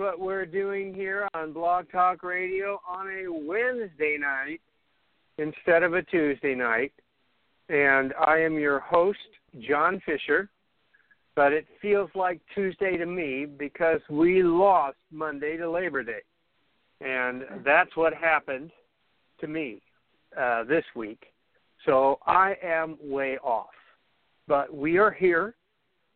what we're doing here on Blog Talk Radio on a Wednesday night instead of a Tuesday night. And I am your host, John Fisher. But it feels like Tuesday to me because we lost Monday to Labor Day. And that's what happened to me uh, this week. So I am way off. But we are here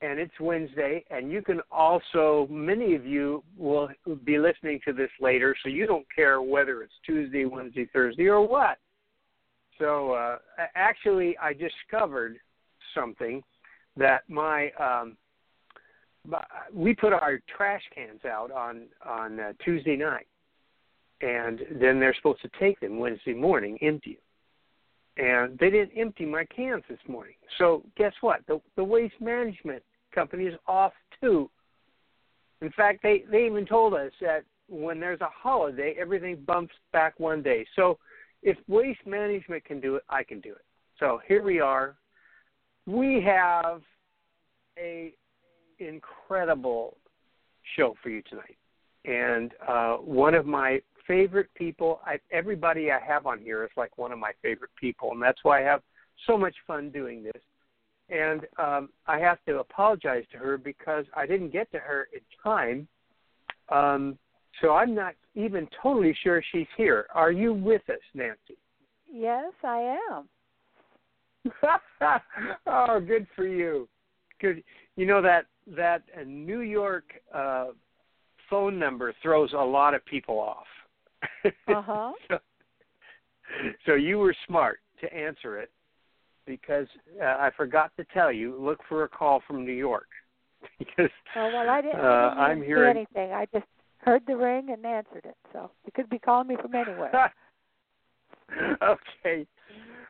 and it's Wednesday, and you can also, many of you will be listening to this later, so you don't care whether it's Tuesday, Wednesday, Thursday, or what. So, uh, actually, I discovered something that my, um, we put our trash cans out on on uh, Tuesday night, and then they're supposed to take them Wednesday morning, empty them. And they didn't empty my cans this morning. So guess what? The the waste management company is off too. In fact, they they even told us that when there's a holiday, everything bumps back one day. So if waste management can do it, I can do it. So here we are. We have a incredible show for you tonight, and uh, one of my favorite people. I, everybody I have on here is like one of my favorite people, and that's why I have so much fun doing this and um, I have to apologize to her because I didn't get to her in time. Um, so I'm not even totally sure she's here. Are you with us, Nancy? Yes, I am. oh, good for you. Good. You know that that New York uh, phone number throws a lot of people off. Uh huh. so, so you were smart to answer it because uh, I forgot to tell you, look for a call from New York. because Oh well, I didn't, uh, I hearing. anything. I just heard the ring and answered it. So you could be calling me from anywhere. okay.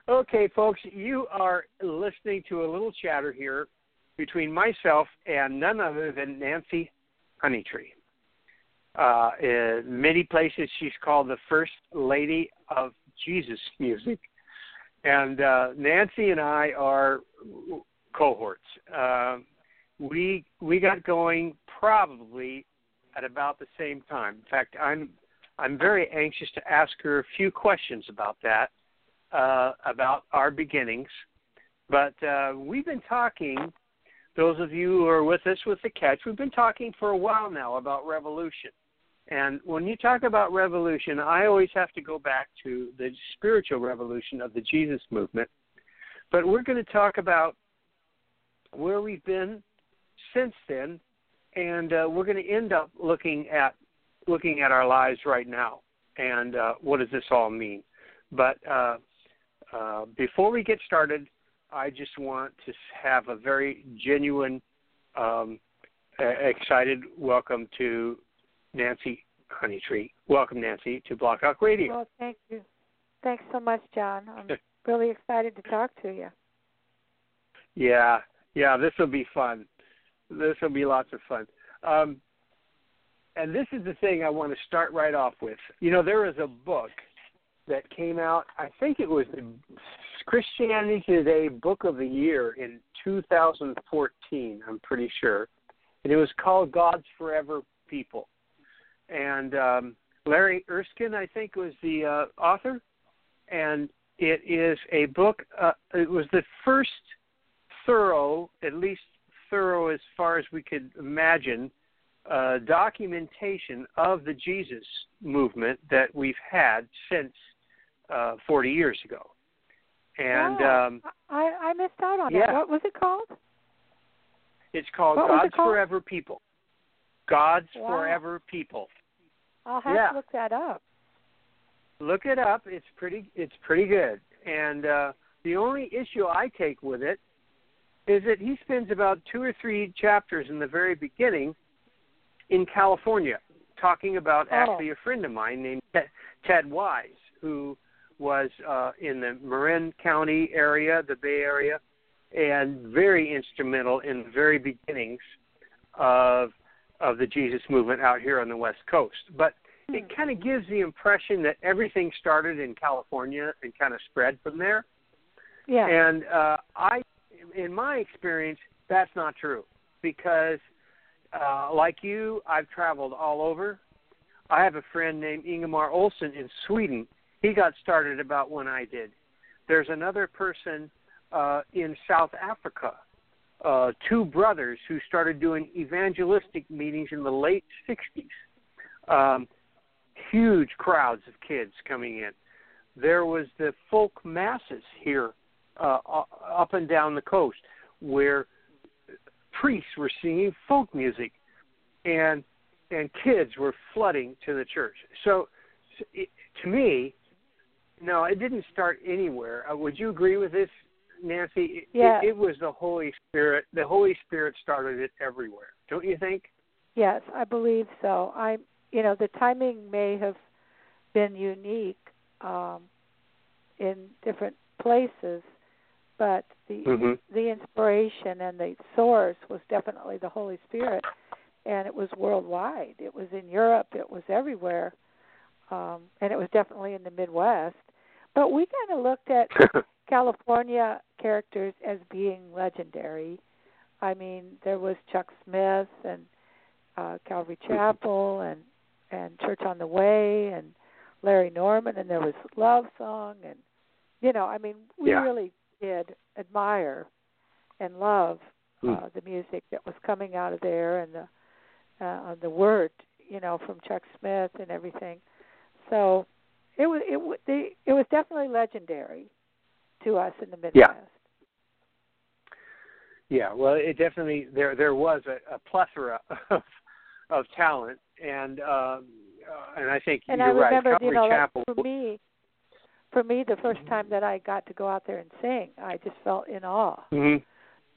Okay, folks, you are listening to a little chatter here between myself and none other than Nancy Honeytree. Uh, in many places, she's called the First Lady of Jesus music. And uh, Nancy and I are cohorts. Uh, we we got going probably at about the same time. In fact, I'm I'm very anxious to ask her a few questions about that, uh, about our beginnings. But uh, we've been talking. Those of you who are with us with the catch, we've been talking for a while now about revolution. And when you talk about revolution, I always have to go back to the spiritual revolution of the Jesus movement. But we're going to talk about where we've been since then, and uh, we're going to end up looking at looking at our lives right now and uh, what does this all mean. But uh, uh, before we get started, I just want to have a very genuine, um, excited welcome to Nancy Honeytree. Welcome, Nancy, to Blog Talk Radio. well, thank you. Thanks so much, John. I'm really excited to talk to you. Yeah, yeah, this will be fun. This will be lots of fun. Um, and this is the thing I want to start right off with. You know, there is a book that came out, I think it was the Christianity Today Book of the Year in 2014, I'm pretty sure. And it was called God's Forever People. And um, Larry Eskridge, I think, was the uh, author. And it is a book, uh, it was the first thorough, at least thorough as far as we could imagine, uh, documentation of the Jesus movement that we've had since uh, 40 years ago. And Wow. um, I I missed out on yeah. that. What was it called? it's called What was it God's called? Forever People. God's Wow. Forever People. I'll have Yeah. to look that up. look it up. It's pretty. It's pretty good. And uh, the only issue I take with it is that he spends about two or three chapters in the very beginning in California talking about Oh. actually a friend of mine named Ted, Ted Wise, who was uh, in the Marin County area, the Bay Area, and very instrumental in the very beginnings of of the Jesus movement out here on the West Coast. But it kind of gives the impression that everything started in California and kind of spread from there. Yeah. And uh, I, in my experience, that's not true because, uh, like you, I've traveled all over. I have a friend named Ingemar Olsson in Sweden. He got started about when I did. There's another person uh, in South Africa, uh, two brothers who started doing evangelistic meetings in the late 60s. Um, huge crowds of kids coming in. There was the folk masses here uh, up and down the coast where priests were singing folk music and and kids were flooding to the church. So, it, to me, no, it didn't start anywhere. Uh, would you agree with this, Nancy? It, Yeah. it, it was the Holy Spirit. The Holy Spirit started it everywhere. Don't you think? Yes, I believe so. I, you know, the timing may have been unique um, in different places, but the Mm-hmm. the inspiration and the source was definitely the Holy Spirit, and it was worldwide. It was in Europe. It was everywhere, um, and it was definitely in the Midwest. But we kind of looked at California characters as being legendary. I mean, there was Chuck Smith and uh, Calvary Chapel and and Church on the Way and Larry Norman, and there was Love Song, and you know, I mean, we Yeah. really did admire and love uh, Mm. the music that was coming out of there and the uh, the word, you know, from Chuck Smith and everything. So it was it wa- it was definitely legendary to us in the Midwest. Yeah. Yeah, well, it definitely there there was a, a plethora of of talent, and um, uh, and I think And you're I right. remember, Calvary you know, Chapel. for me, for me, the first time that I got to go out there and sing, I just felt in awe. Mm-hmm.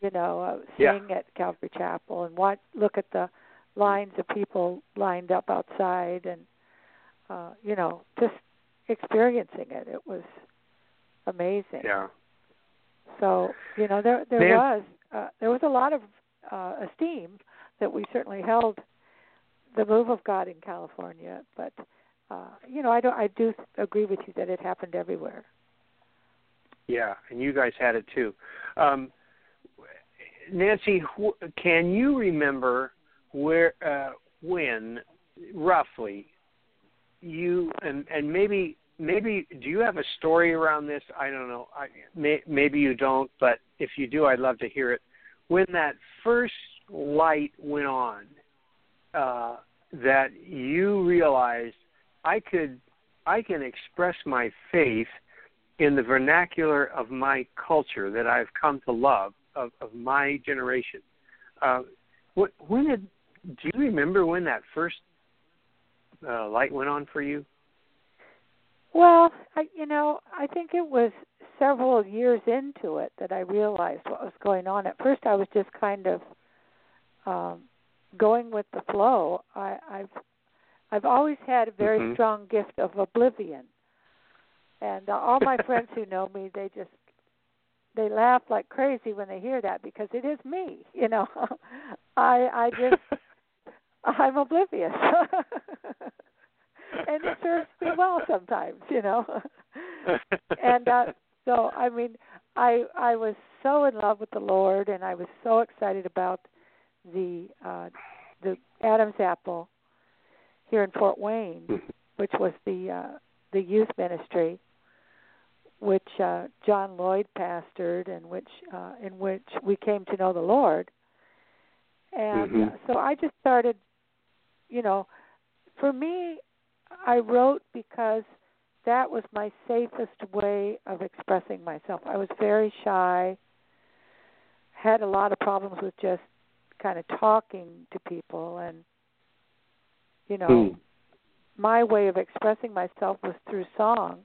You know, uh, Yeah. sing at Calvary Chapel and what look at the lines of people lined up outside, and uh, you know, just experiencing it. It was amazing. Yeah. So you know, there there Man. was uh, there was a lot of uh, esteem that we certainly held the move of God in California, but uh, you know, I don't I do agree with you that it happened everywhere. Yeah, and you guys had it too. Um, Nancy, wh- can you remember where, uh, when, roughly, you and and maybe maybe do you have a story around this? I don't know. I may, maybe you don't, but if you do, I'd love to hear it. When that first light went on, uh, that you realized I could I can express my faith in the vernacular of my culture that I've come to love of, of my generation. Uh, what, when did do you remember when that first uh, light went on for you? Well, I you know, I think it was several years into it that I realized what was going on. At first I was just kind of um going with the flow. I I've I've always had a very Mhm. strong gift of oblivion. And uh, all my friends who know me, they just they laugh like crazy when they hear that because it is me, you know. I I just I'm oblivious. And it serves me well sometimes, you know. and uh so I mean I I was so in love with the Lord and I was so excited about the uh the Adam's apple here in Fort Wayne, which was the uh the youth ministry which uh John Lloyd pastored and which uh in which we came to know the Lord. And Mhm. uh, so I just started you know, for me I wrote because that was my safest way of expressing myself. I was very shy, had a lot of problems with just kind of talking to people and you know Hmm. my way of expressing myself was through song.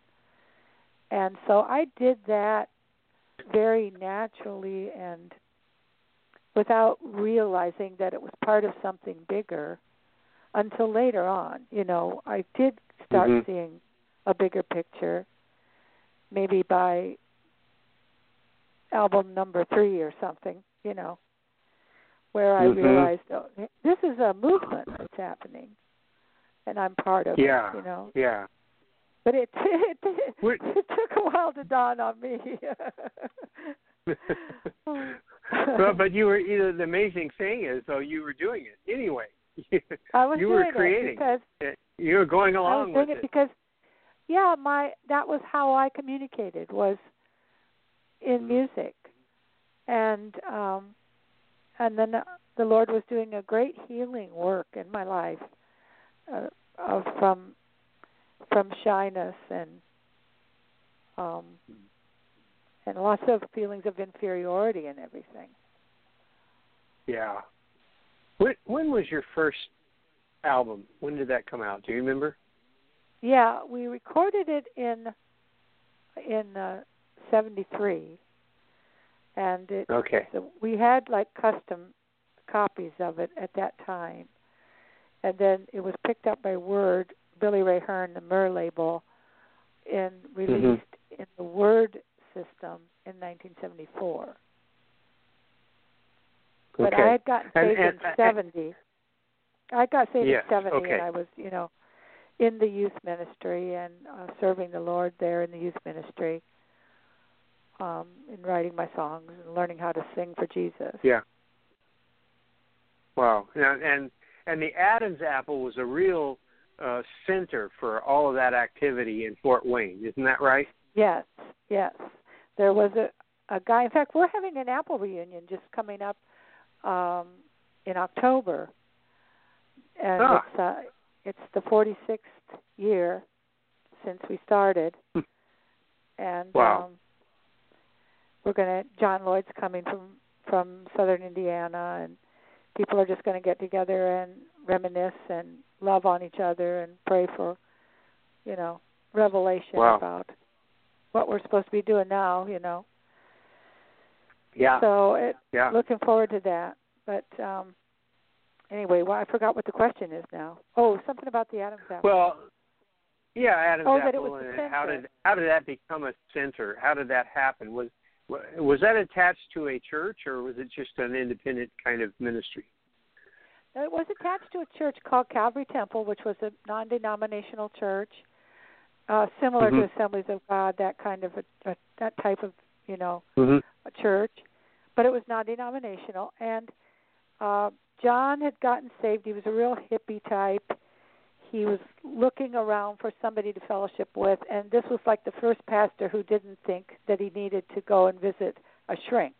And so I did that very naturally and without realizing that it was part of something bigger until later on. You know, I did start Mhm. seeing a bigger picture maybe by album number 3 or something, you know, where I Mhm. realized oh, this is a movement that's happening and I'm part of Yeah. it, you know. Yeah. But it it, it, it took a while to dawn on me. well, but you were. You know, the amazing thing is, though, you were doing it anyway. I was you doing were creating. it because. You were going I was along doing with it because yeah, my that was how I communicated was in music. And um and then uh, the Lord was doing a great healing work in my life uh, of from from shyness and um and lots of feelings of inferiority and everything. Yeah. When when was your first album? When did that come out? Do you remember? Yeah, we recorded it in in uh, '73, and it, Okay. so we had like custom copies of it at that time, and then it was picked up by Word, Billy Ray Hearn, the Myrrh label, and released in the Word system in 1974. But okay. I had gotten And- saved and- in '70. I got saved Yes, in '70, okay. and I was, you know, in the youth ministry and uh, serving the Lord there in the youth ministry, um, and writing my songs and learning how to sing for Jesus. Yeah. Wow. And and, and the Adam's apple was a real uh, center for all of that activity in Fort Wayne. Isn't that right? Yes, yes. There was a a guy. In fact, we're having an Apple reunion just coming up um, in October, and Ah. it's uh, it's the 46th year since we started, Hmm. and Wow. um, we're gonna. John Lloyd's coming from from Southern Indiana, and people are just going to get together and reminisce and love on each other and pray for, you know, revelation Wow. about what we're supposed to be doing now. You know. Yeah. So it, yeah. looking forward to that. But um anyway, well, I forgot what the question is now. Oh, something about the Adams apple. Well, yeah, Adam's Oh, apple. that it was the and how did how did that become a center? How did that happen? Was was that attached to a church or was it just an independent kind of ministry? it was attached to a church called Calvary Temple, which was a non-denominational church, uh, similar Mhm. to Assemblies of God, that kind of a, a that type of you know Mm-hmm. A church, but it was non-denominational. And uh, John had gotten saved. He was a real hippie type. He was looking around for somebody to fellowship with, and this was like the first pastor who didn't think that he needed to go and visit a shrink.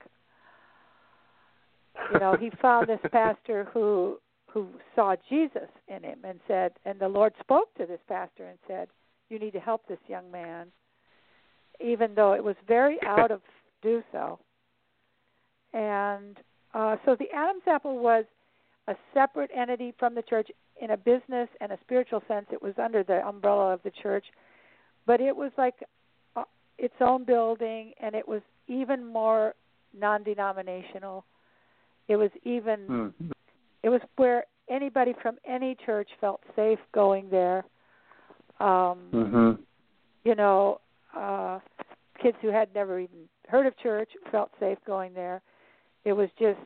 You know, he found this pastor who who saw Jesus in him and said, and the Lord spoke to this pastor and said, "You need to help this young man." Even though it was very out of do so. And uh, so the Adam's Apple was a separate entity from the church in a business and a spiritual sense. It was under the umbrella of the church, but it was like uh, its own building, and it was even more non-denominational. It was even Mm-hmm. it was where anybody from any church felt safe going there. Um, Mm-hmm. you know, uh, kids who had never even heard of church felt safe going there. It was just,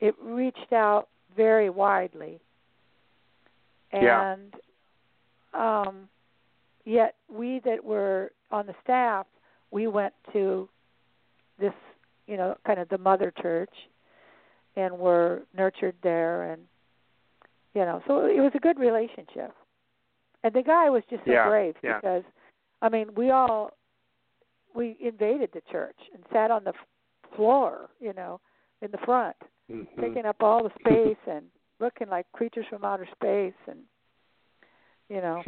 it reached out very widely. Yeah. And um, yet, we that were on the staff, we went to this, you know, kind of the mother church and were nurtured there. And, you know, so it was a good relationship. And the guy was just so Yeah, brave yeah. because, I mean, we all we invaded the church and sat on the floor, you know, in the front, Mm-hmm. taking up all the space and looking like creatures from outer space, and you know,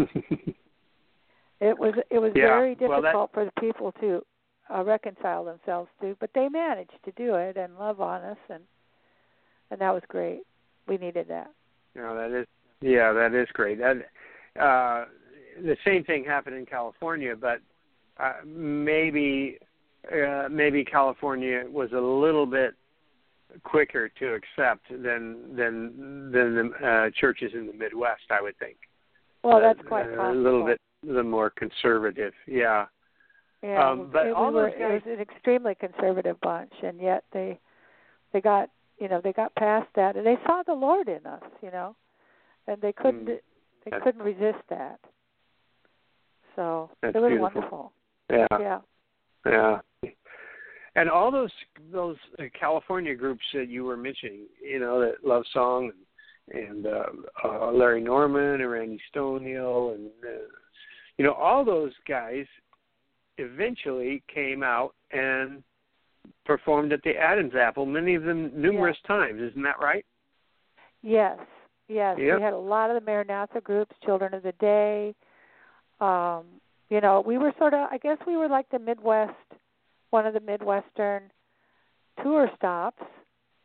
it was it was Yeah, very well, difficult that- for the people to uh, reconcile themselves to, but they managed to do it and love on us, and and that was great. We needed that. No, that is yeah, that is great. That uh, the same thing happened in California, but uh, maybe uh, maybe California was a little bit quicker to accept than than than the uh, churches in the Midwest. I would think. Well, that's quite uh, possible. a little bit the more conservative. Yeah. Yeah, um, but it, all we were, those it was an extremely conservative bunch, and yet they they got you know they got past that, and they saw the Lord in us, you know, and they couldn't Mm. they couldn't resist that. So it was beautiful. wonderful. Yeah. Yeah. Yeah. And all those those uh, California groups that you were mentioning, you know, that Love Song and, and uh, uh, Larry Norman and Randy Stonehill and uh, you know all those guys eventually came out and performed at the Adams Apple, many of them numerous times. Isn't that right? Yes, yes. Yep. We had a lot of the Maranatha groups, Children of the Day. Um, you know, we were sort of I guess we were like the Midwest one of the Midwestern tour stops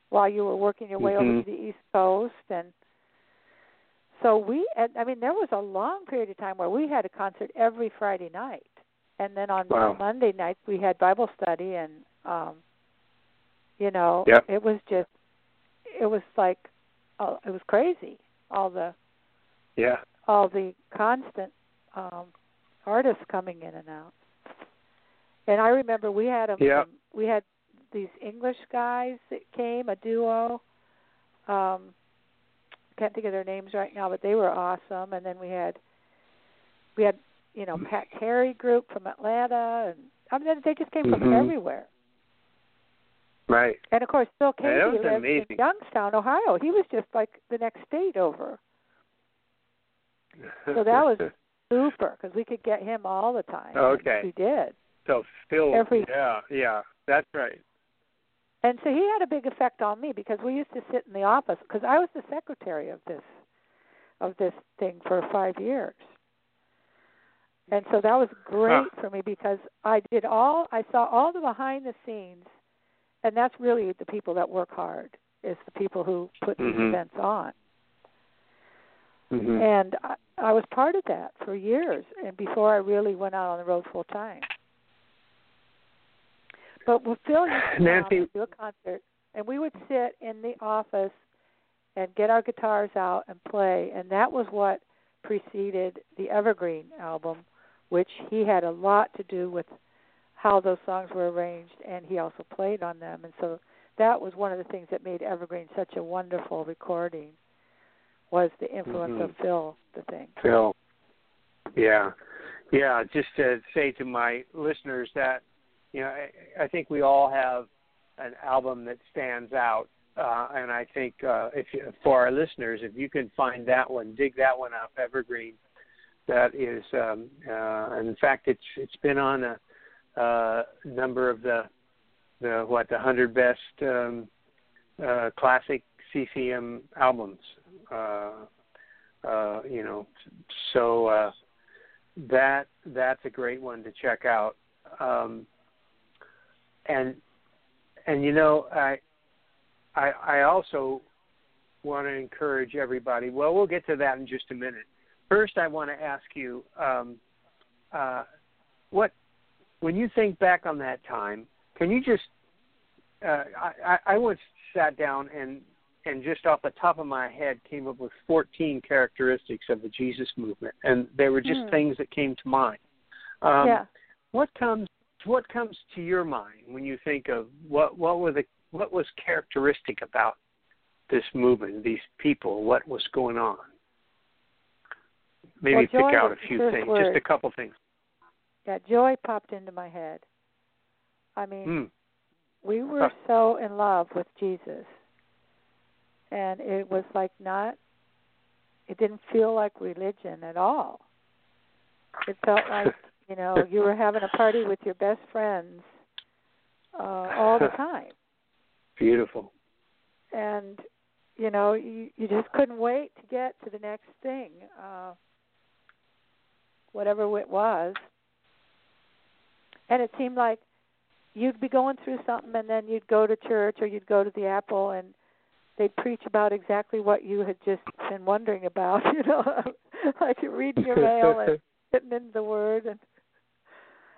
while you were working your way over Mhm. to the East Coast and so we and I mean there was a long period of time where we had a concert every Friday night. And then on Wow. Monday night, we had Bible study and um you know, Yep. it was just it was like oh, it was crazy all the Yeah. all the constant um artists coming in and out. And I remember we had them Yeah. we had these English guys that came, a duo. Um can't think of their names right now, but they were awesome and then we had we had, you know, Pat Terry group from Atlanta and I mean they just came from Mhm. everywhere. Right. And of course Phil Yeah, Keaggy was lived amazing. in Youngstown, Ohio. He was just like the next state over. So that was super because we could get him all the time. Okay. we did, so Phil. Every- yeah. Yeah. That's right. and so he had a big effect on me because we used to sit in the office because I was the secretary of this of this thing for five years, and so that was great for me because I did all I saw all the behind the scenes, and that's really the people that work hard is the people who put these Mhm. events on. Mhm. And I, I was part of that for years, and before I really went out on the road full time. But with Phil used to Nancy- do a concert, and we would sit in the office and get our guitars out and play, and that was what preceded the Evergreen album, which he had a lot to do with how those songs were arranged, and he also played on them, and so that was one of the things that made Evergreen such a wonderful recording was the influence of Mhm. Phil the thing. Phil. Yeah, yeah. Just to say to my listeners that you know, I, I think we all have an album that stands out, uh, and I think uh, if you, for our listeners, if you can find that one, dig that one up, Evergreen. That is, um, uh, in fact, it's it's been on a, uh, number of the the what the hundred best um, uh, classic CCM albums. Uh, uh, you know, so uh, that that's a great one to check out. Um, and and you know, I I, I also want to encourage everybody. Well, we'll get to that in just a minute. First, I want to ask you, um, uh, what when you think back on that time, can you just? Uh, I, I I once sat down and and just off the top of my head came up with 14 characteristics of the Jesus movement, and they were just Hmm. things that came to mind. Um, yeah. What comes What comes to your mind when you think of what what were the what was characteristic about this movement, these people, what was going on? Maybe Well, pick out a few things, word. just a couple things. Yeah, joy popped into my head. I mean, Mm. we were so in love with Jesus. And it was like not it didn't feel like religion at all. It felt like, you know, you were having a party with your best friends uh all the time. Beautiful. And you know, you you just couldn't wait to get to the next thing. Uh whatever it was. And it seemed like you'd be going through something and then you'd go to church or you'd go to the apple and they'd preach about exactly what you had just been wondering about, you know. like reading your mail and getting in the Word, and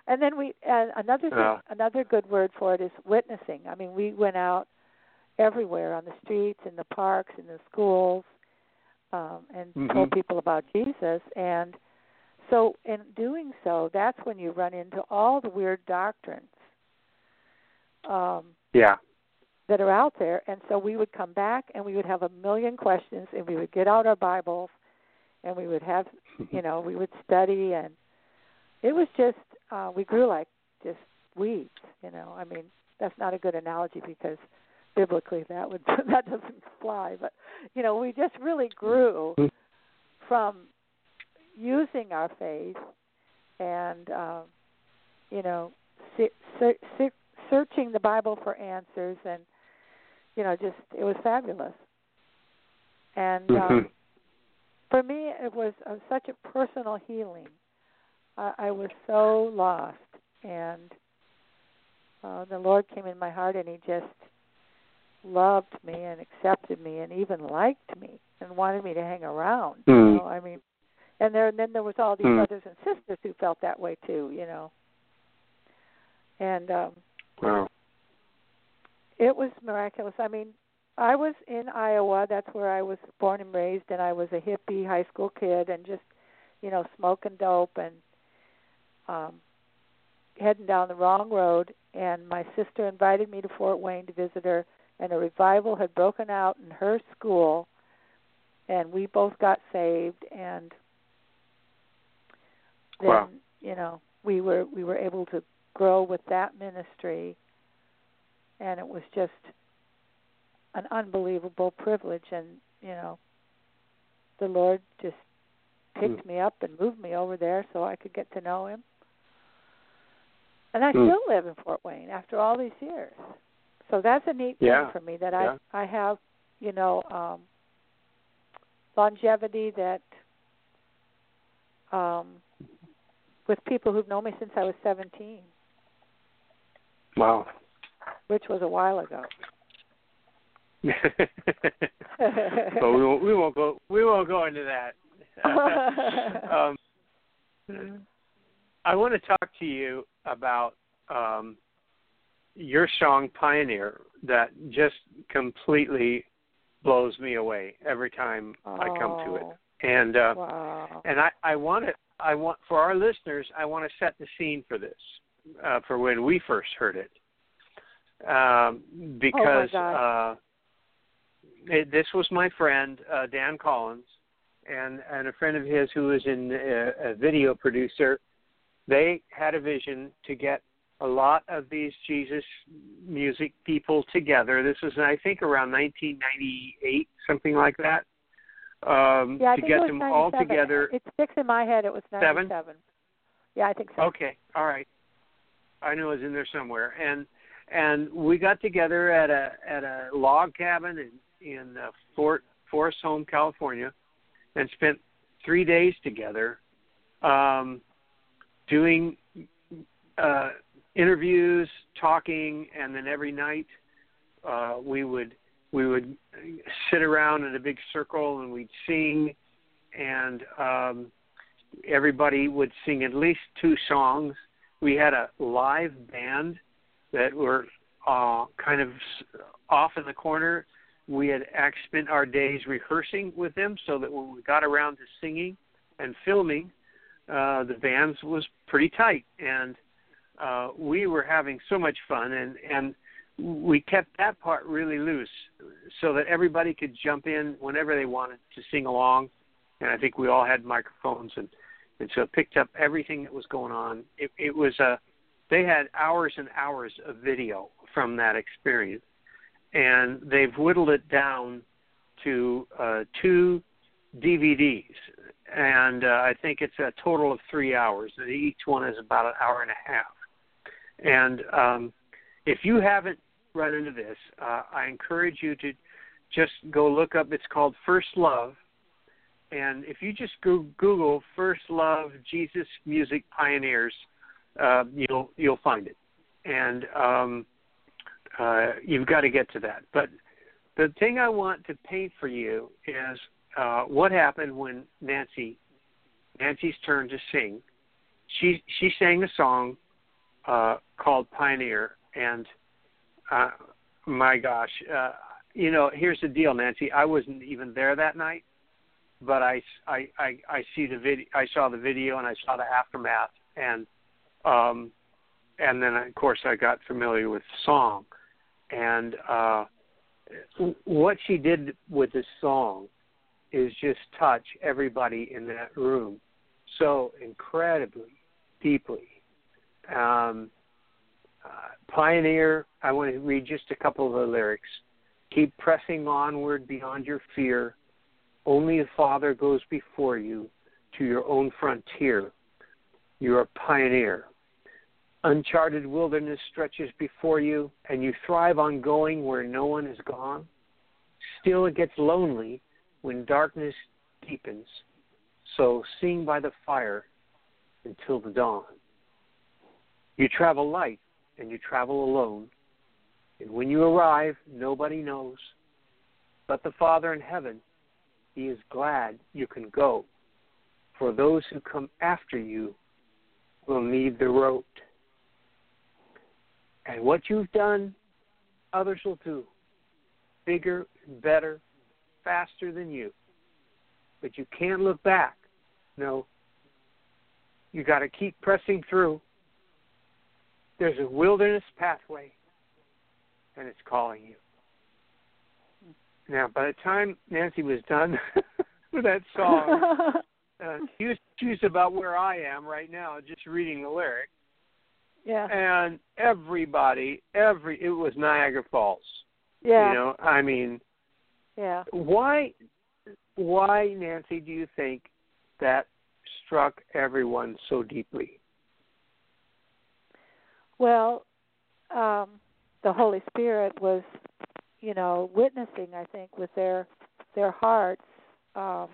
and then we and another thing, Yeah. another good word for it is witnessing. I mean, we went out everywhere on the streets, in the parks, in the schools, um, and told Mhm. people about Jesus. And so, in doing so, that's when you run into all the weird doctrines. Um, Yeah. That are out there. And so we would come back and we would have a million questions and we would get out our Bibles and we would have, you know, we would study and it was just, uh, we grew like just weeds, you know. I mean, that's not a good analogy because biblically that would, that doesn't fly, but, you know, we just really grew from using our faith and, um, you know, se- se- se- searching the Bible for answers and you know just it was fabulous and um, Mhm. for me it was uh, such a personal healing I, I was so lost and uh, the Lord came in my heart and he just loved me and accepted me and even liked me and wanted me to hang around you Mm. know I mean and there and then there was all these Mm. brothers and sisters who felt that way too you know and um Wow. It was miraculous. I mean, I was in Iowa. That's where I was born and raised, and I was a hippie high school kid, and just, you know, smoking dope and um heading down the wrong road. And my sister invited me to Fort Wayne to visit her, and a revival had broken out in her school, and we both got saved. And then, Wow. you know, we were we were able to grow with that ministry and it was just an unbelievable privilege and you know the lord just picked me up and moved me over there so i could get to know him and i Hmm. still live in fort wayne after all these years so that's a neat Yeah. thing for me that Yeah. i i have you know um longevity that um with people who've known me since i was seventeen Wow. Which was a while ago but we won't, we won't go we won't go into that. um, I want to talk to you about um, your song "Pioneer" that just completely blows me away every time I come to it. Oh, And uh, Wow. and I I want to I want for our listeners I want to set the scene for this uh, for when we first heard it um, because gosh. uh, it, this was my friend uh, Dan Collins and and a friend of his who was in a, a video producer. They had a vision to get a lot of these Jesus music people together. This was I think around 1998, something like that. Um, yeah, I to think get it was them 97. all together. It sticks in my head. It was Seven? 97. Yeah, I think so. Okay, all right. I know it's in there somewhere, and and we got together at a at a log cabin in in uh, Fort Forest Home, California, and spent three days together, um, doing uh, interviews, talking, and then every night uh, we would we would sit around in a big circle and we'd sing, and um, everybody would sing at least two songs. We had a live band that were uh, kind of off in the corner. We had spent our days rehearsing with them so that when we got around to singing and filming, uh, the bands was pretty tight, and uh, we were having so much fun, and and we kept that part really loose so that everybody could jump in whenever they wanted to sing along, and I think we all had microphones and and so it picked up everything that was going on. It, it was a they had hours and hours of video from that experience, and they've whittled it down to uh, two DVDs, and uh, I think it's a total of three hours. Each one is about an hour and a half. And um, if you haven't run into this, uh, I encourage you to just go look up. It's called First Love, and if you just go Google First Love Jesus Music Pioneers, uh, you'll you'll find it, and um, uh, you've got to get to that. But the thing I want to paint for you is uh, what happened when Nancy Nancy's turn to sing. She she sang a song uh, called Pioneer, and uh, my gosh, uh, you know, here's the deal, Nancy. I wasn't even there that night, but I I I, I see the video. I saw the video and I saw the aftermath, and um, and then of course I got familiar with song, and uh, what she did with the song is just touch everybody in that room so incredibly deeply. Um, uh, Pioneer, I want to read just a couple of the lyrics. Keep pressing onward beyond your fear. Only a father goes before you to your own frontier. You're a pioneer. Uncharted wilderness stretches before you, and you thrive on going where no one has gone. Still, it gets lonely when darkness deepens. So, sing by the fire until the dawn. You travel light and you travel alone. And when you arrive, nobody knows. But the Father in heaven, He is glad you can go. For those who come after you will need the road. And what you've done, others will do. Bigger, better, faster than you. But you can't look back. No. You got to keep pressing through. There's a wilderness pathway, and it's calling you. Now, by the time Nancy was done with that song, uh, she, was, about where I am right now, just reading the lyric. Yeah. And everybody, every it was Niagara Falls. Yeah. You know, I mean, yeah. why, why, Nancy, do you think that struck everyone so deeply? Well, um, the Holy Spirit was, you know, witnessing. I think with their their hearts, um,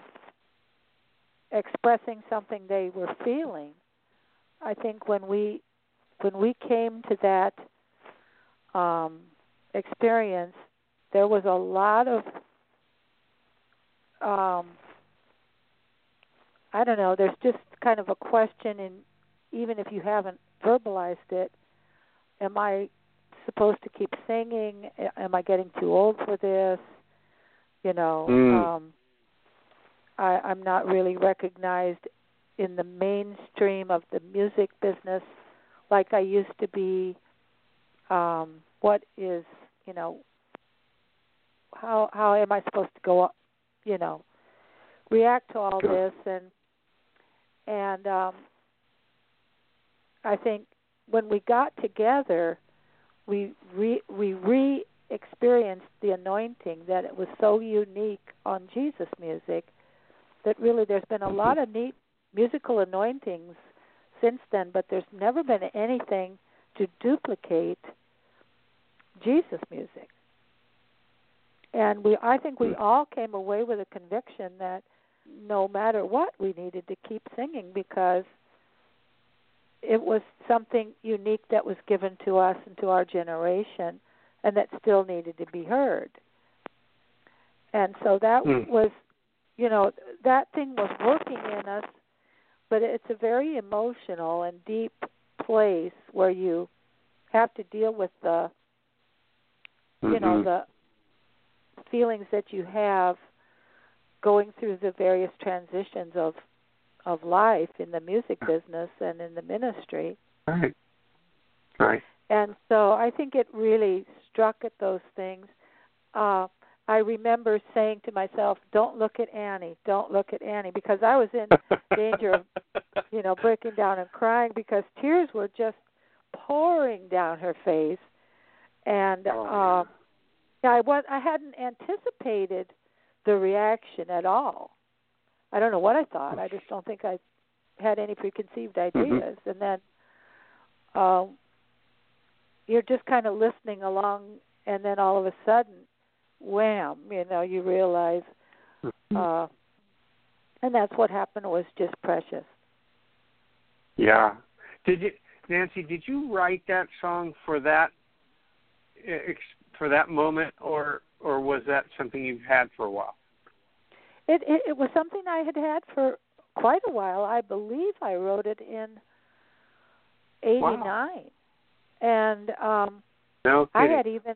expressing something they were feeling. I think when we when we came to that um, experience, there was a lot of um, I don't know. There's just kind of a question, and even if you haven't verbalized it, am I supposed to keep singing? Am I getting too old for this? You know, Mm. um, I, I'm not really recognized in the mainstream of the music business like I used to be. Um, what is, you know, how how am I supposed to go up, you know, react to all Sure. this and and um I think when we got together we re we re experienced the anointing that it was so unique on Jesus music that really there's been a lot of neat musical anointings since then but there's never been anything to duplicate Jesus music and we I think we all came away with a conviction that no matter what we needed to keep singing because it was something unique that was given to us and to our generation and that still needed to be heard. And so that Hmm. was you know, that thing was working in us, but it's a very emotional and deep place where you have to deal with the you know Mhm. the feelings that you have going through the various transitions of of life in the music business and in the ministry Right. Right. and so i think it really struck at those things uh i remember saying to myself don't look at annie don't look at annie because i was in danger of you know breaking down and crying because tears were just pouring down her face and Oh, um yeah, I was I hadn't anticipated the reaction at all. I don't know what I thought. I just don't think I had any preconceived ideas. And then um you're just kind of listening along and then all of a sudden wham, you know, you realize Mm-hmm. uh and that's what happened was just precious. Yeah. Did you, Nancy? Did you write that song for that ex- for that moment, or or was that something you've had for a while? It, it it was something I had had for quite a while. I believe I wrote it in '89, Wow. and um, No I had even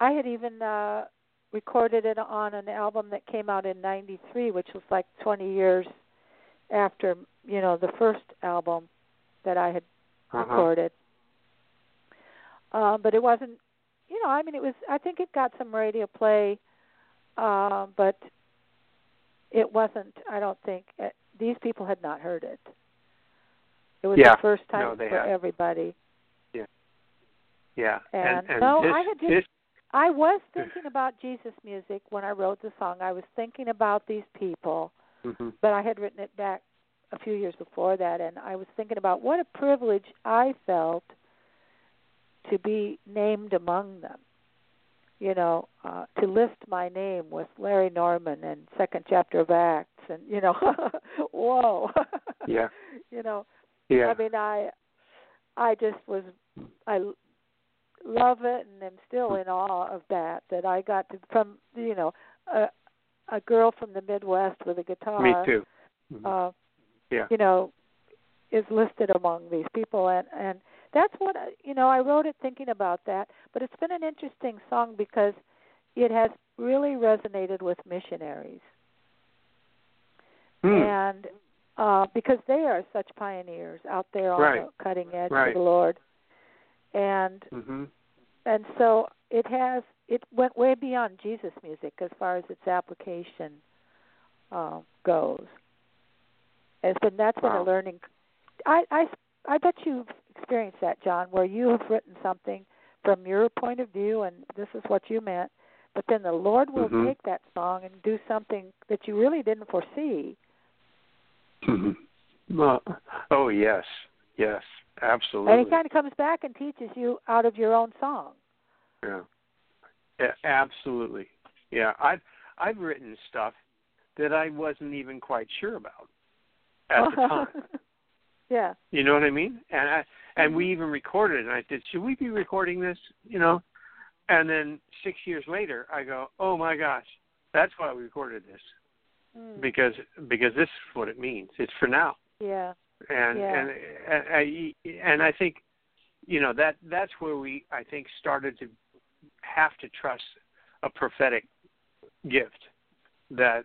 I had even uh recorded it on an album that came out in 93 which was like 20 years after you know the first album that I had uh-huh. recorded uh, but it wasn't you know I mean it was I think it got some radio play uh, but it wasn't I don't think uh, these people had not heard it it was Yeah. the first time No, for hadn't. everybody Yeah. And- and, no, this, I had just- this I was thinking about Jesus music when I wrote the song. I was thinking about these people, mhm. but I had written it back a few years before that, and I was thinking about what a privilege I felt to be named among them. You know, uh, to list my name with Larry Norman and second chapter of Acts, and you know, whoa, Yeah. you know, yeah. I mean, I, I just was, I love it, and am still in awe of that. That I got to from you know a a girl from the Midwest with a guitar. Me too. Mhm. Uh, Yeah. You know, is listed among these people, and and that's what I, you know. I wrote it thinking about that, but it's been an interesting song because it has really resonated with missionaries Hmm. and uh, because they are such pioneers out there on Right. the cutting edge Right. of the Lord, and Mhm. and so it has it went way beyond Jesus music as far as its application uh, goes. It's been that's been Wow. a learning. I I I bet you've experienced that, John, where you have written something from your point of view, and this is what you meant, but then the Lord will Mhm. take that song and do something that you really didn't foresee. Mhm. Well, oh yes, yes, absolutely. And it kind of comes back and teaches you out of your own song. Yeah. yeah, absolutely. Yeah, I've I've written stuff that I wasn't even quite sure about at the time. yeah. You know what I mean? And I and we even recorded it. And I said, should we be recording this? You know, and then six years later, I go, oh my gosh, that's why we recorded this Mm. because because this is what it means. It's for now. Yeah. And Yeah. and and I, and I think you know that that's where we I think started to have to trust a prophetic gift that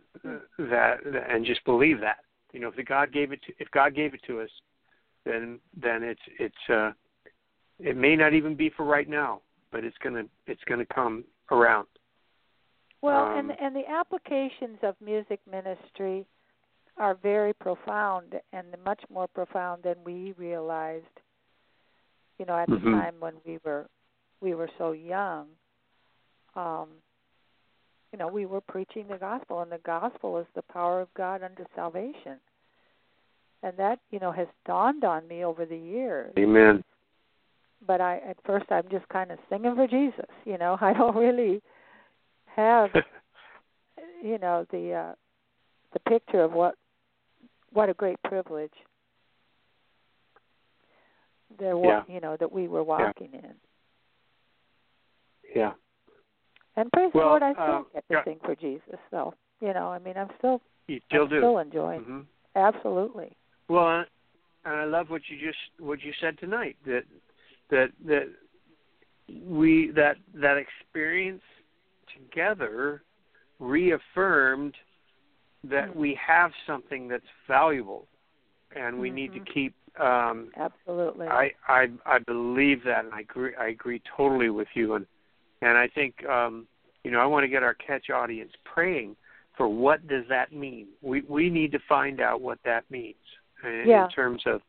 that and just believe that you know if the God gave it to if God gave it to us then then it's it's uh it may not even be for right now but it's gonna it's gonna come around Well, Um, and and the applications of music ministry are very profound and much more profound than we realized. You know, at the Mhm. time when we were we were so young. Um you know, we were preaching the gospel and the gospel is the power of God unto salvation. And that, you know, has dawned on me over the years. amen But I at first I'm just kind of singing for Jesus, you know. I don't really have you know the uh the picture of what what a great privilege there was Yeah. you know that we were walking in. Yeah. And praise Well, the lord i still uh, get to yeah. sing for jesus so you know i mean i'm still you still I'm do. still enjoying hmm absolutely. Well, and I love what you just what you said tonight that that that we that that experience together reaffirmed that we have something that's valuable and we need to Mhm. keep um absolutely I I I believe that and I agree I agree totally with you and and I think um you know I want to get our catch audience praying for what does that mean we we need to find out what that means in, Yeah. in terms of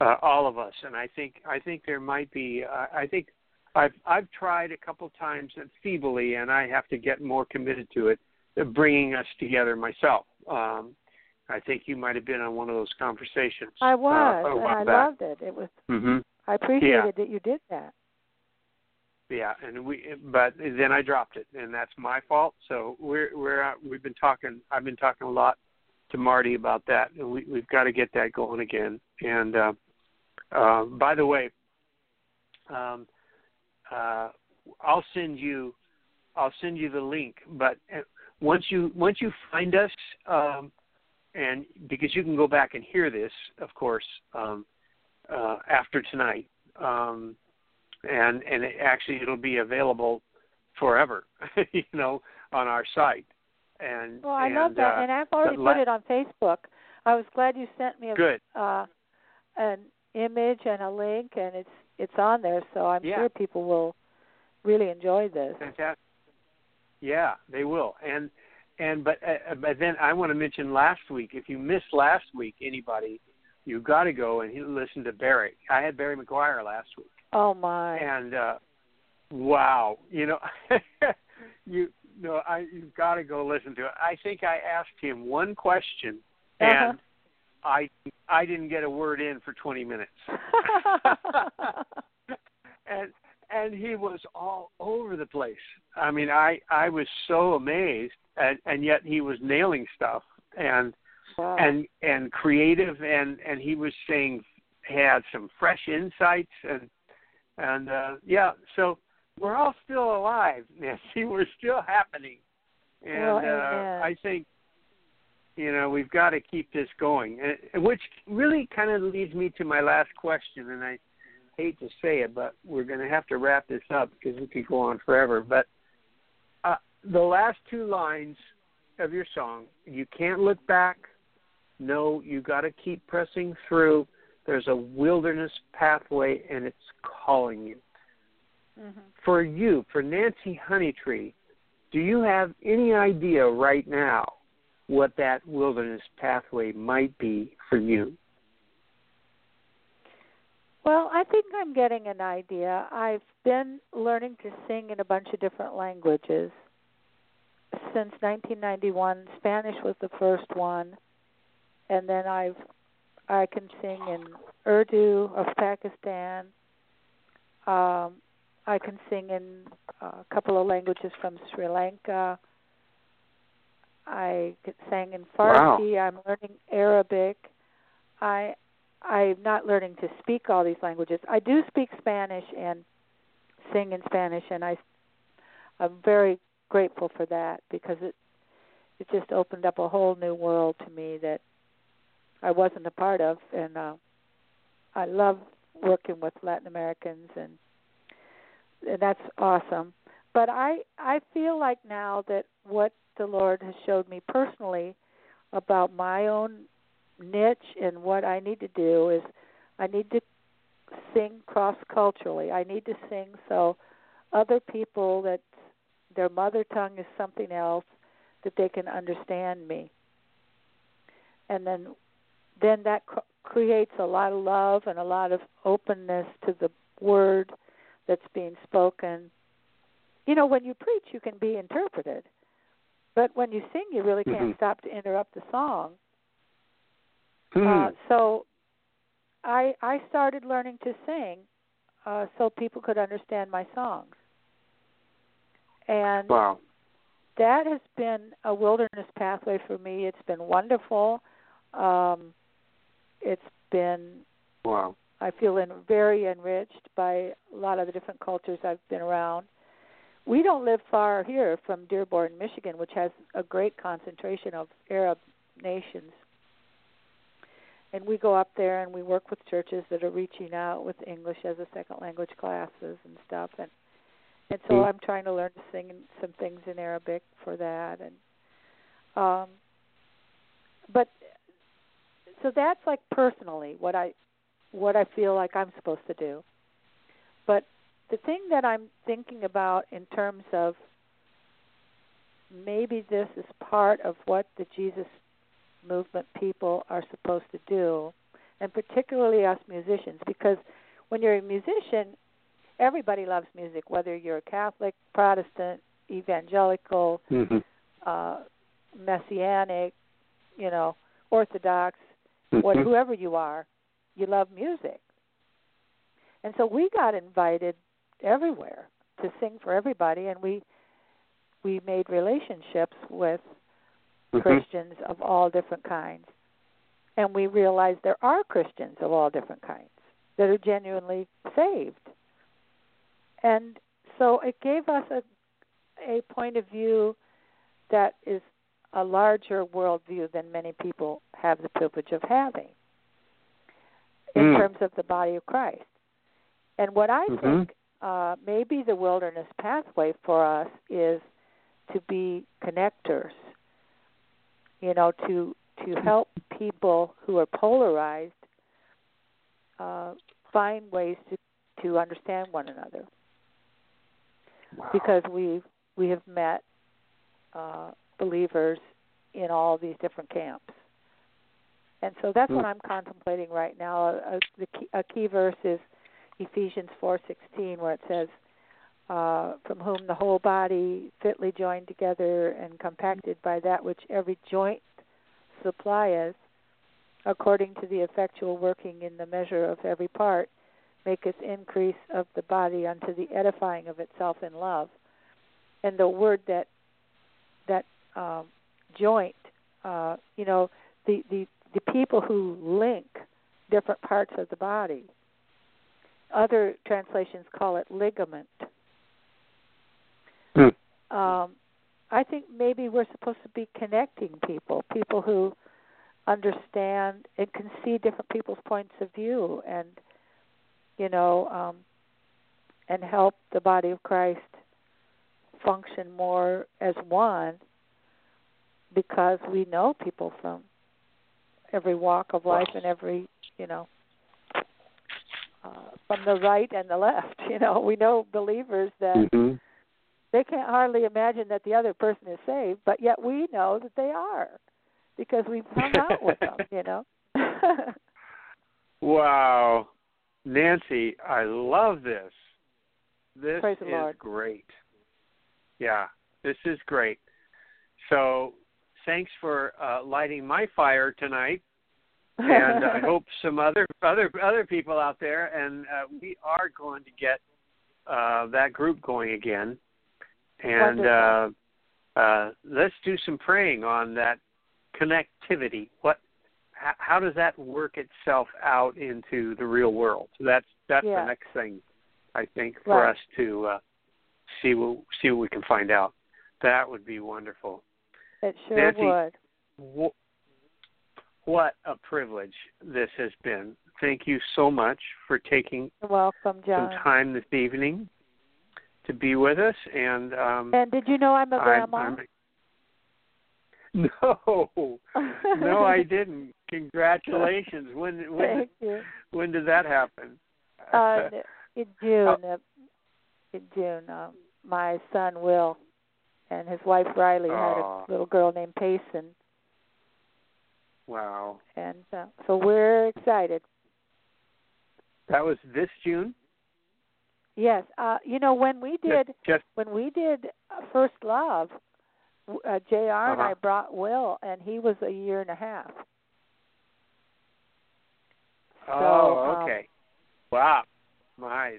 uh, all of us and I think I think there might be uh, I think I've I've tried a couple times feebly and I have to get more committed to it uh, bringing us together myself um I think you might have been on one of those conversations i was uh, and i back. loved it it was Mhm. i appreciated that you did that Yeah, and we but then I dropped it, and that's my fault. So we're we're out, we've been talking. I've been talking a lot to Marty about that, and we we've got to get that going again. And uh, uh, by the way, um, uh, I'll send you I'll send you the link. But uh, once you once you find us, um, and because you can go back and hear this, of course, um, uh, after tonight, um, and and it actually it'll be available forever, you know, on our site. And well, I and, love that, uh, and I've already la- put it on Facebook. I was glad you sent me a, good. uh, an image and a link, and it's it's on there. So I'm Yeah. sure people will really enjoy this. Fantastic. Yeah, they will. And and but uh, but then I want to mention last week. If you missed last week, anybody, you got to go and listen to Barry. I had Barry McGuire last week, Oh my! and uh wow, you know, you know, I you've got to go listen to it. I think I asked him one question, and I I didn't get a word in for 20 minutes. and and he was all over the place. I mean, I I was so amazed, and and yet he was nailing stuff and wow. and and creative, and and he was saying had some fresh insights, and and uh yeah, so we're all still alive, Nancy. We're still happening, and Well, uh. I think you know we've got to keep this going, and, which really kind of leads me to my last question, and I hate to say it, but we're going to have to wrap this up because we could go on forever. But uh, the last two lines of your song, you can't look back. No, you got to keep pressing through. There's a wilderness pathway, and it's calling you. Mhm. For you, for Nancy Honeytree, do you have any idea right now what that wilderness pathway might be for you? Well, I think I'm getting an idea. I've been learning to sing in a bunch of different languages since 1991. Spanish was the first one, and then I've I can sing in Urdu of Pakistan. Um, I can sing in a couple of languages from Sri Lanka. I sang in Farsi. I'm learning Arabic. I I'm not learning to speak all these languages. I do speak Spanish and sing in Spanish, and I I'm very grateful for that because it it just opened up a whole new world to me that I wasn't a part of, and uh, I love working with Latin Americans, and and that's awesome. But I I feel like now that what the Lord has showed me personally about my own niche and what I need to do is I need to sing cross culturally. I need to sing so other people that their mother tongue is something else that they can understand me. And then then that cr- creates a lot of love and a lot of openness to the word that's being spoken. You know, when you preach, you can be interpreted. But when you sing, you really can't Mhm. stop to interrupt the song. Hmm. Uh, so I I started learning to sing uh, so people could understand my songs. And wow. that has been a wilderness pathway for me. It's been wonderful. Um, it's been Wow. I feel in, very enriched by a lot of the different cultures I've been around. We don't live far here from Dearborn, Michigan, which has a great concentration of Arab nations. And we go up there and we work with churches that are reaching out with English as a second language classes and stuff. And and so Mm. I'm trying to learn to sing some things in Arabic for that. And um, but so that's like personally what I what I feel like I'm supposed to do. But the thing that I'm thinking about in terms of maybe this is part of what the Jesus movement people are supposed to do, and particularly us musicians, because when you're a musician, everybody loves music, whether you're a Catholic, Protestant, evangelical, Mm-hmm. uh, messianic, you know, Orthodox, what Mm-hmm. whoever you are, you love music. And so we got invited everywhere to sing for everybody and we we made relationships with Mm-hmm. Christians of all different kinds. And we realized there are Christians of all different kinds that are genuinely saved. And so it gave us a a point of view that is a larger worldview than many people have the privilege of having in Mm. terms of the body of Christ. And what I Mhm. think uh, maybe the wilderness pathway for us is to be connectors. You know, to to help people who are polarized uh, find ways to to understand one another because we we have met uh, believers in all these different camps, and so that's what Mm. I'm contemplating right now. A, a, the key, a key verse is Ephesians four sixteen, where it says, uh, "From whom the whole body fitly joined together and compacted by that which every joint supplieth, according to the effectual working in the measure of every part." maketh increase of the body unto the edifying of itself in love. And the word that that um, joint, uh, you know, the, the the people who link different parts of the body. Other translations call it ligament. Hmm. Um, I think maybe we're supposed to be connecting people, people who understand and can see different people's points of view and you know, um, and help the body of Christ function more as one because we know people from every walk of life and every, you know, uh, from the right and the left. You know, we know believers that Mhm. They can't hardly imagine that the other person is saved, but yet we know that they are because we've hung out with them. You know. Wow. Nancy, I love this. This Praise is great. Yeah, this is great. So, thanks for uh, lighting my fire tonight, and I hope some other other other people out there. And uh, we are going to get uh, that group going again, and uh, uh, let's do some praying on that connectivity. What h- how does that work itself out into the real world? So that's that's Yeah. the next thing I think for Right. us to uh, see what see what we can find out. That would be wonderful. It sure Nancy, would. Wh- What a privilege this has been. Thank you so much for taking You're welcome, John. some time this evening to be with us. And um, And did you know I'm a I'm- grandma? I'm- no, no, I didn't. Congratulations. When when Thank you. when did that happen? Uh, in June, uh, in June, um, my son Will and his wife Riley had a little girl named Payson, wow, and uh, so we're excited. that was this June. Yes, uh, you know when we did Just, just when we did uh, First Love, uh, Jr. and I Uh-huh. brought Will, and he was a year and a half. oh, um, okay. wow, my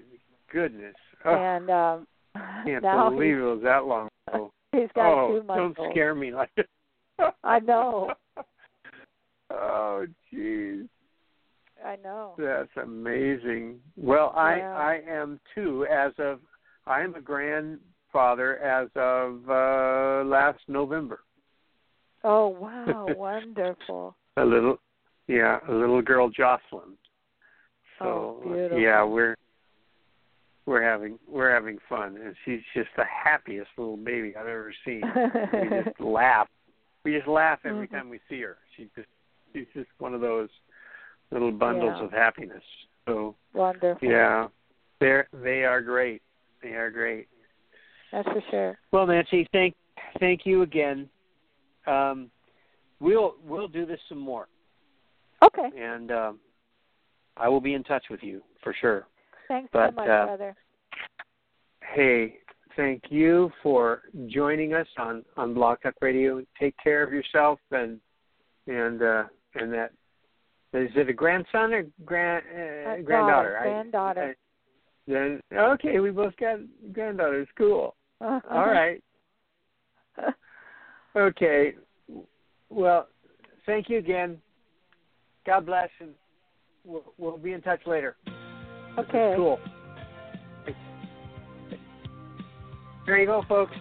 goodness. Oh, And um, I can't believe it was that long ago. he's, he's got oh, two months don't old. scare me like I know. oh, jeez. I know. That's amazing. Well, I Yeah. I am too. As of I am a grandfather as of uh last November. Oh wow, wonderful. A little, yeah, a little girl Jocelyn. So Oh, beautiful. yeah, we're we're having we're having fun, and she's just the happiest little baby I've ever seen. we just laugh. We just laugh every Mhm. time we see her. She just she's just one of those little bundles Yeah. of happiness. So Wonderful. yeah, they're they are great. They are great. That's for sure. Well, Nancy, thank thank you again. Um, we'll we'll do this some more, Okay. and um, I will be in touch with you for sure. Thanks But, so much, uh, brother. Hey, thank you for joining us on on Blog Talk Radio. Take care of yourself and and uh, and that is it a grandson or grand uh, Uh, granddaughter? I- Granddaughter. I- then okay, we both got granddaughters. Cool. All right. Okay. Well, thank you again. God bless, and we'll, we'll be in touch later. Okay. Cool. There you go, folks.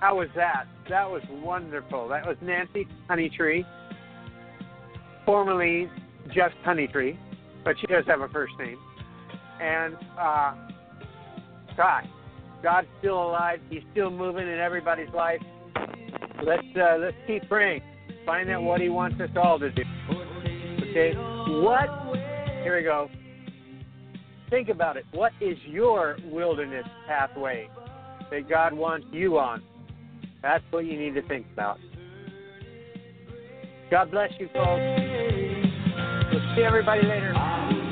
How was that? That was wonderful. That was Nancy Honeytree, formerly just Honeytree, but she does have a first name. And uh, God, God's still alive. He's still moving in everybody's life. Let's uh, let's keep praying. Find out what He wants us all to do. Okay, what? Here we go. Think about it. What is your wilderness pathway that God wants you on? That's what you need to think about. God bless you, folks. We'll see everybody later.